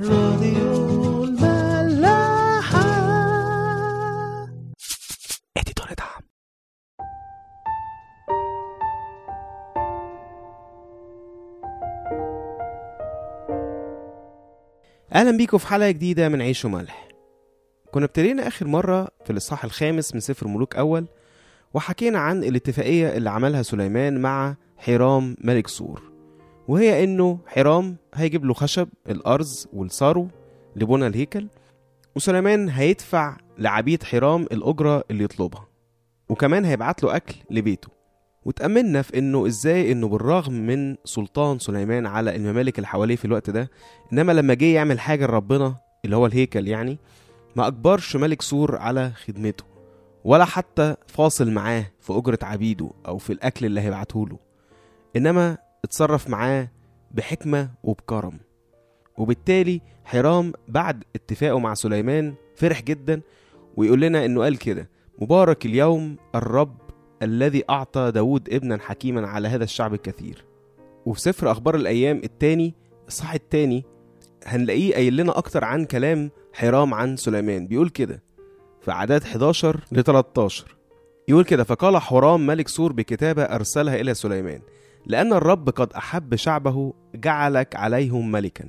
راديو الملاحة. اديتور دعم. أهلا بيكم في حلقة جديدة من عيش وملح. كنا ابتدينا آخر مرة في الإصحاح الخامس من سفر ملوك أول وحكينا عن الاتفاقية اللي عملها سليمان مع حرام ملك سور. وهي إنه حرام هيجيب له خشب الأرز والصارو لبنى الهيكل وسليمان هيدفع لعبيد حرام الأجرة اللي يطلبها. وكمان هيبعت له أكل لبيته. وتأملنا في إنه إزاي إنه بالرغم من سلطان سليمان على الممالك اللي حواليه في الوقت ده إنما لما جه يعمل حاجة لربنا اللي هو الهيكل يعني ما أجبرش ملك سور على خدمته ولا حتى فاصل معاه في أجرة عبيده أو في الأكل اللي هيبعته له. إنما اتصرف معاه بحكمة وبكرم. وبالتالي حرام بعد اتفاقه مع سليمان فرح جدا ويقول لنا إنه قال كده مبارك اليوم الرب الذي أعطى داود ابنا حكيما على هذا الشعب الكثير. وفي سفر أخبار الأيام التاني الصح التاني هنلاقيه قايل لنا أكتر عن كلام حرام عن سليمان. بيقول كده في عدد 11 ل 13 يقول كده فقال حرام ملك سور بكتابة أرسلها إلى سليمان. لأن الرب قد أحب شعبه جعلك عليهم ملكا.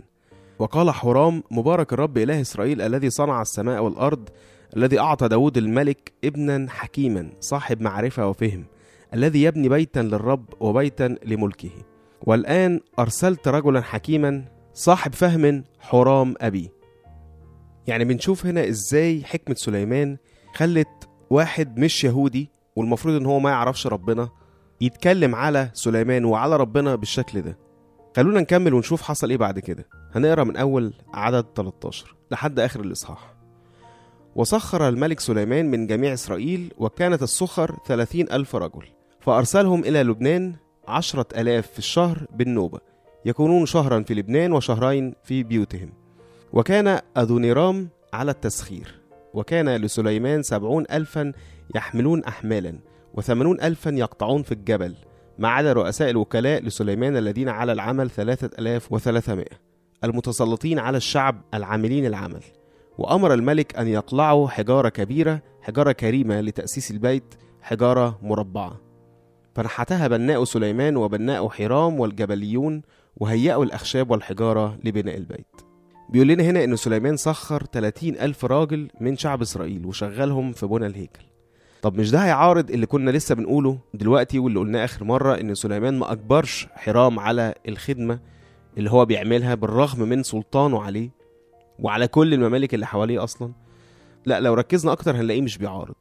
وقال حرام مبارك الرب إله إسرائيل الذي صنع السماء والأرض الذي أعطى داود الملك ابنا حكيما صاحب معرفة وفهم الذي يبني بيتا للرب وبيتا لملكه. والآن أرسلت رجلا حكيما صاحب فهم حرام أبي. يعني بنشوف هنا إزاي حكمة سليمان خلت واحد مش يهودي والمفروض إن هو ما يعرفش ربنا يتكلم على سليمان وعلى ربنا بالشكل ده. خلونا نكمل ونشوف حصل إيه بعد كده. هنقرأ من أول عدد 13 لحد آخر الإصحاح. وسخر الملك سليمان من جميع إسرائيل وكانت السخر ثلاثين ألف رجل. فأرسلهم إلى لبنان عشرة ألاف في الشهر بالنوبة. يكونون شهرا في لبنان وشهرين في بيوتهم. وكان أدونيرام على التسخير. وكان لسليمان سبعون ألفا يحملون أحمالا. وثمانون ألفا يقطعون في الجبل ما عدا رؤساء الوكلاء لسليمان الذين على العمل ثلاثة ألاف وثلاثمائة المتسلطين على الشعب العاملين العمل. وأمر الملك أن يقلعوا حجارة كبيرة حجارة كريمة لتأسيس البيت حجارة مربعة. فنحتها بناء سليمان وبناء حرام والجبليون وهيئوا الأخشاب والحجارة لبناء البيت. بيقول لنا هنا إن سليمان سخر 30 ألف راجل من شعب إسرائيل وشغلهم في بنى الهيكل. طب مش ده هيعارض اللي كنا لسه بنقوله دلوقتي واللي قلناه آخر مرة إن سليمان ما أجبرش حرام على الخدمة اللي هو بيعملها بالرغم من سلطانه عليه وعلى كل الممالك اللي حواليه أصلا؟ لا لو ركزنا أكتر هنلاقيه مش بيعارض.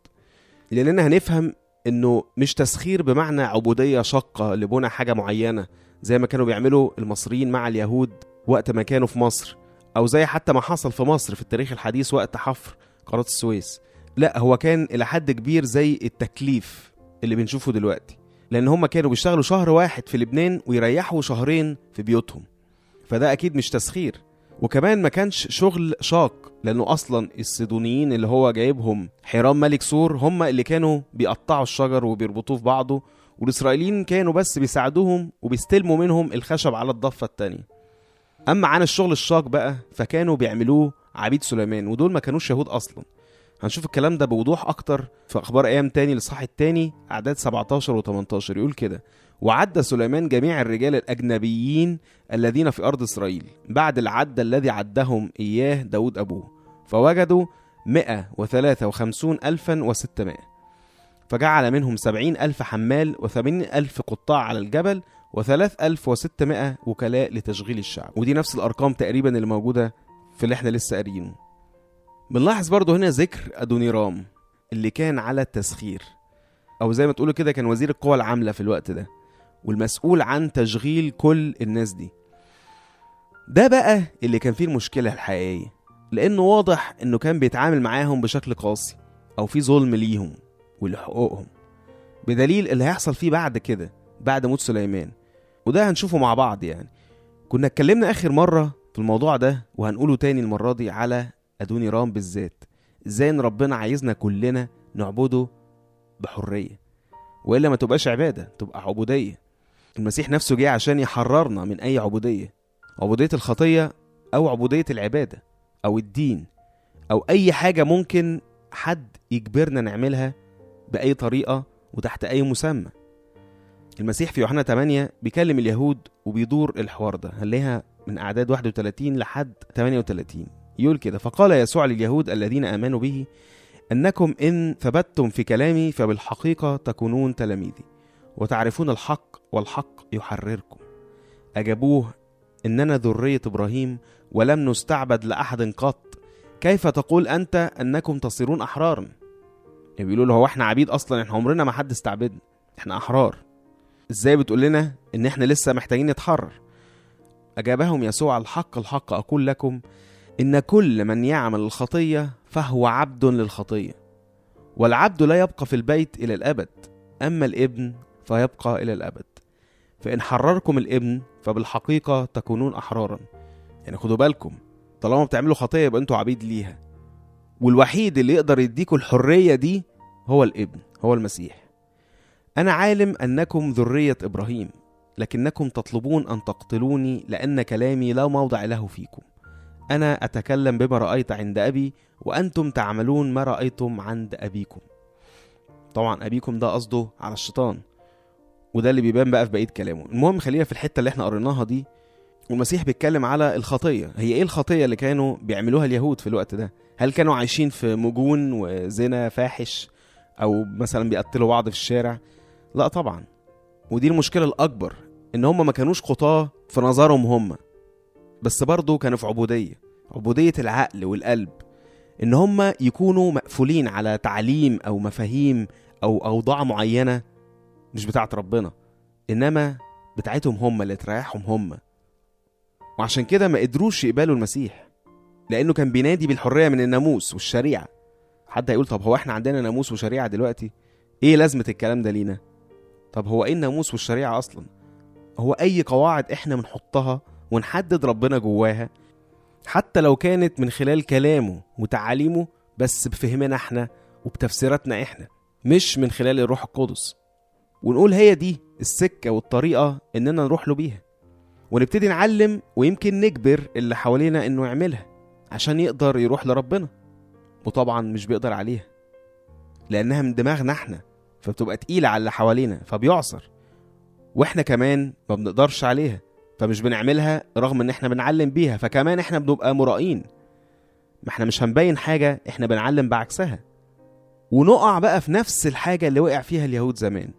لأننا هنفهم إنه مش تسخير بمعنى عبودية شاقة لبنى حاجة معينة زي ما كانوا بيعملوا المصريين مع اليهود وقت ما كانوا في مصر أو زي حتى ما حصل في مصر في التاريخ الحديث وقت حفر قناة السويس. لا هو كان إلى حد كبير زي التكليف اللي بنشوفه دلوقتي. لأن هم كانوا بيشتغلوا شهر واحد في لبنان ويريحوا شهرين في بيوتهم. فده أكيد مش تسخير. وكمان ما كانش شغل شاق لأنه أصلا الصيدونيين اللي هو جايبهم حرام ملك سور هم اللي كانوا بيقطعوا الشجر وبيربطوه في بعضه والإسرائيليين كانوا بس بيساعدوهم وبيستلموا منهم الخشب على الضفة التانية. أما عن الشغل الشاق بقى فكانوا بيعملوه عبيد سليمان ودول ما كانوش يهود أصلا. هنشوف الكلام ده بوضوح أكتر في أخبار أيام تاني الاصحاح التاني أعداد 17 و18 يقول كده وعد سليمان جميع الرجال الأجنبيين الذين في أرض إسرائيل بعد العد الذي عدهم إياه داود أبوه فوجدوا مئة وثلاثة وخمسون ألفا وستمائة. فجعل منهم سبعين ألف حمال وثمانين ألف قطاع على الجبل وثلاث ألف وستمائة وكلاء لتشغيل الشعب. ودي نفس الأرقام تقريبا اللي موجودة في اللي إحنا لسه قاريينه. بنلاحظ برضو هنا ذكر أدونيرام اللي كان على التسخير. أو زي ما تقولوا كده كان وزير القوى العاملة في الوقت ده والمسؤول عن تشغيل كل الناس دي. ده بقى اللي كان فيه المشكلة الحقيقية لأنه واضح إنه كان بيتعامل معاهم بشكل قاسي أو في ظلم ليهم ولحقوقهم. بدليل اللي هيحصل فيه بعد كده بعد موت سليمان. وده هنشوفه مع بعض يعني. كنا اتكلمنا آخر مرة في الموضوع ده وهنقوله تاني المرة دي على أدوني رام بالذات. إزاي إن ربنا عايزنا كلنا نعبده بحرية؟ وإلا ما تبقاش عبادة تبقى عبودية. المسيح نفسه جه عشان يحررنا من أي عبودية. عبودية الخطية أو عبودية العبادة أو الدين أو أي حاجة ممكن حد يجبرنا نعملها بأي طريقة وتحت أي مسمى. المسيح في يوحنا 8 بيكلم اليهود وبيدور الحوار ده. هنلاقيها من أعداد 31 لحد 38 يقول كده فقال يسوع لليهود الذين آمنوا به أنكم إن ثبتتم في كلامي فبالحقيقة تكونون تلاميذي وتعرفون الحق والحق يحرركم. أجابوه إننا ذرية إبراهيم ولم نستعبد لأحد قط. كيف تقول أنت أنكم تصيرون أحرارا يعني بيقولوا له هو إحنا عبيد أصلا إحنا عمرنا ما حد استعبدنا إحنا أحرار. إزاي بتقول لنا إن إحنا لسه محتاجين نتحرر؟ أجابهم يسوع الحق الحق أقول لكم إن كل من يعمل الخطية فهو عبد للخطية والعبد لا يبقى في البيت إلى الأبد أما الإبن فيبقى إلى الأبد. فإن حرركم الإبن فبالحقيقة تكونون أحرارا. يعني خدوا بالكم طالما بتعملوا خطية يبقى أنتوا عبيد ليها. والوحيد اللي يقدر يديكوا الحرية دي هو الإبن هو المسيح. أنا عالم أنكم ذرية إبراهيم لكنكم تطلبون أن تقتلوني لأن كلامي لا موضع له فيكم. أنا أتكلم بما رأيت عند أبي وأنتم تعملون ما رأيتم عند أبيكم. طبعا أبيكم ده قصده على الشيطان وده اللي بيبان بقى في بقية كلامه. المهم خلينا في الحتة اللي إحنا قريناها دي. والمسيح بيتكلم على الخطية. هي إيه الخطية اللي كانوا بيعملوها اليهود في الوقت ده؟ هل كانوا عايشين في مجون وزنا فاحش أو مثلا بيقتلوا بعض في الشارع؟ لا طبعا. ودي المشكلة الأكبر إن هم ما كانوش خطاة في نظرهم هم. بس برضه كانوا في عبودية عبودية العقل والقلب إن هم يكونوا مقفولين على تعليم أو مفاهيم أو أوضاع معينة مش بتاعت ربنا إنما بتاعتهم هم اللي تريحهم هم. وعشان كده ما قدروش يقبلوا المسيح لأنه كان بينادي بالحرية من الناموس والشريعة. حد هيقول طب هو إحنا عندنا ناموس وشريعة دلوقتي؟ إيه لازمة الكلام ده لينا؟ طب هو إيه الناموس والشريعة أصلا؟ هو أي قواعد إحنا بنحطها ونحدد ربنا جواها حتى لو كانت من خلال كلامه وتعاليمه بس بفهمنا إحنا وبتفسيراتنا إحنا مش من خلال الروح القدس. ونقول هي دي السكة والطريقة إننا نروح له بيها. ونبتدي نعلم ويمكن نجبر اللي حوالينا إنه يعملها عشان يقدر يروح لربنا. وطبعا مش بيقدر عليها لأنها من دماغنا إحنا فبتبقى تقيلة على اللي حوالينا فبيعصر. وإحنا كمان ما بنقدرش عليها. فمش بنعملها رغم إن إحنا بنعلم بيها فكمان إحنا بنبقى مرائين ما إحنا مش هنبين حاجة إحنا بنعلم بعكسها. ونقع بقى في نفس الحاجة اللي وقع فيها اليهود زمان.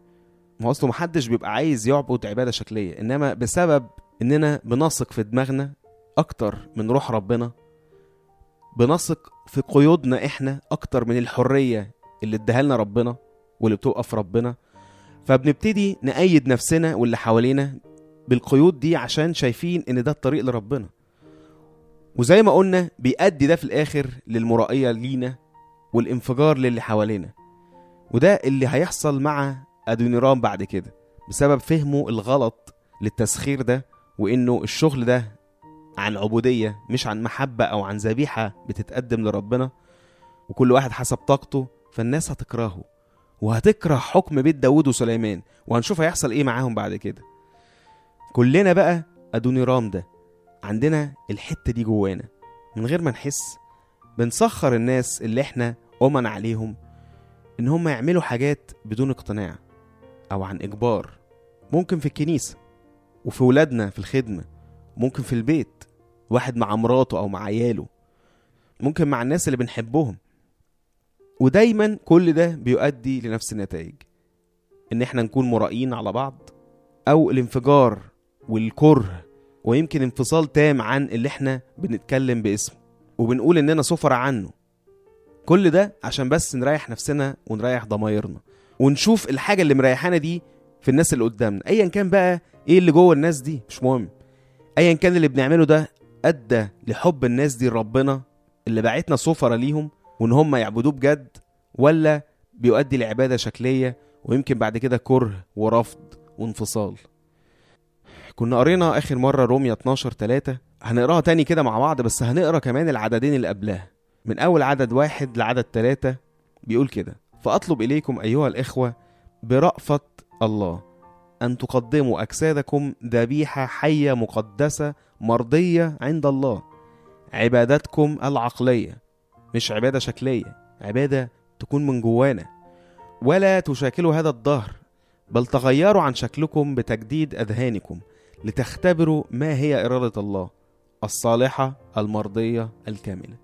ما أصله محدش بيبقى عايز يعبد عبادة شكلية إنما بسبب إننا بنثق في دماغنا أكتر من روح ربنا بنثق في قيودنا إحنا أكتر من الحرية اللي اداها لنا ربنا واللي بتبقى في ربنا. فبنبتدي نأيد نفسنا واللي حوالينا بالقيود دي عشان شايفين إن ده الطريق لربنا. وزي ما قلنا بيأدي ده في الآخر للمرائية لينا والانفجار للي حوالينا. وده اللي هيحصل مع أدونيرام بعد كده بسبب فهمه الغلط للتسخير ده وإنه الشغل ده عن عبودية مش عن محبة أو عن ذبيحة بتتقدم لربنا. وكل واحد حسب طاقته فالناس هتكرهه. وهتكره حكم بيت داود وسليمان. وهنشوف هيحصل إيه معاهم بعد كده. كلنا بقى أدونيرام ده. عندنا الحتة دي جوانا. من غير ما نحس بنسخر الناس اللي إحنا أمن عليهم إن هم يعملوا حاجات بدون اقتناع أو عن إجبار. ممكن في الكنيسة وفي ولادنا في الخدمة. ممكن في البيت واحد مع مراته أو مع عياله. ممكن مع الناس اللي بنحبهم. ودايما كل ده بيؤدي لنفس النتائج. إن إحنا نكون مرائين على بعض أو الانفجار والكره ويمكن انفصال تام عن اللي إحنا بنتكلم باسمه وبنقول إننا سفر عنه. كل ده عشان بس نريح نفسنا ونريح ضمايرنا ونشوف الحاجة اللي مريحانا دي في الناس اللي قدامنا. ايا كان بقى إيه اللي جوه الناس دي؟ مش مهم. ايا كان اللي بنعمله ده أدى لحب الناس دي لربنا اللي بعتنا سفرة ليهم وإن هم يعبدوه بجد ولا بيؤدي لعبادة شكلية ويمكن بعد كده كره ورفض وانفصال. كنا قرينا آخر مرة روميا 12 3 هنقراها تاني كده مع بعض بس هنقرا كمان العددين اللي قبلها. من أول عدد واحد لعدد ثلاثة بيقول كده فأطلب إليكم أيها الإخوة برأفة الله أن تقدموا أجسادكم ذبيحة حية مقدسة مرضية عند الله عبادتكم العقلية. مش عبادة شكلية عبادة تكون من جوانا. ولا تشاكلوا هذا الدهر بل تغيروا عن شكلكم بتجديد أذهانكم. لتختبروا ما هي إرادة الله الصالحة المرضية الكاملة.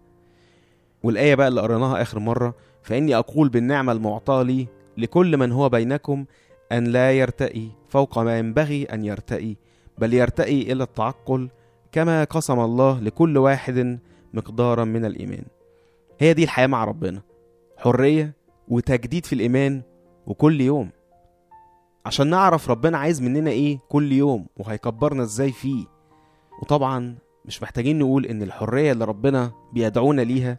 والآية بقى اللي قريناها آخر مرة فإني أقول بالنعمة المعطاة لي لكل من هو بينكم أن لا يرتئي فوق ما ينبغي أن يرتئي بل يرتئي إلى التعقل كما قسم الله لكل واحد مقدارا من الإيمان. هي دي الحياة مع ربنا حرية وتجديد في الإيمان وكل يوم. عشان نعرف ربنا عايز مننا إيه كل يوم وهيكبرنا إزاي فيه. وطبعا مش محتاجين نقول إن الحرية اللي ربنا بيدعونا ليها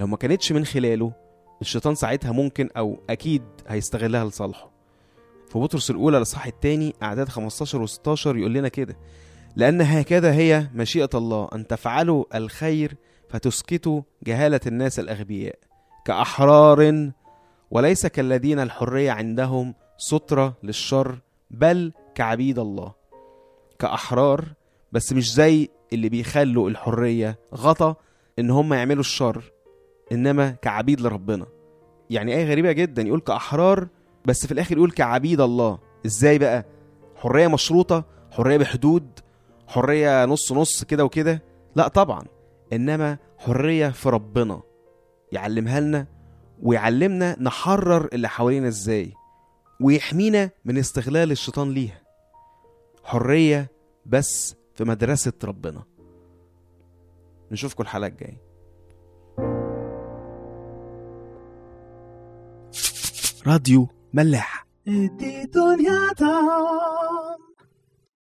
لو ما كانتش من خلاله الشيطان ساعتها ممكن أو أكيد هيستغلها لصالحه. في بطرس الأولى الإصحاح التاني أعداد 15 و 16 يقول لنا كده لأن هكذا هي مشيئة الله أن تفعلوا الخير فتسكتوا جهالة الناس الأغبياء كأحرار وليس كالذين الحرية عندهم سترة للشر بل كعبيد الله كأحرار بس مش زي اللي بيخلوا الحرية. غطا إن هم يعملوا الشر إنما كعبيد لربنا. يعني آية غريبة جدا يقول كأحرار بس في الآخر يقول كعبيد الله. إزاي بقى؟ حرية مشروطة حرية بحدود حرية نص نص كده وكده؟ لا طبعا إنما حرية في ربنا. يعلمها لنا ويعلمنا نحرر اللي حوالينا إزاي. ويحمينا من استغلال الشيطان ليها. حرية بس في مدرسة ربنا. نشوفكم الحلقة الجاية. راديو ملاح.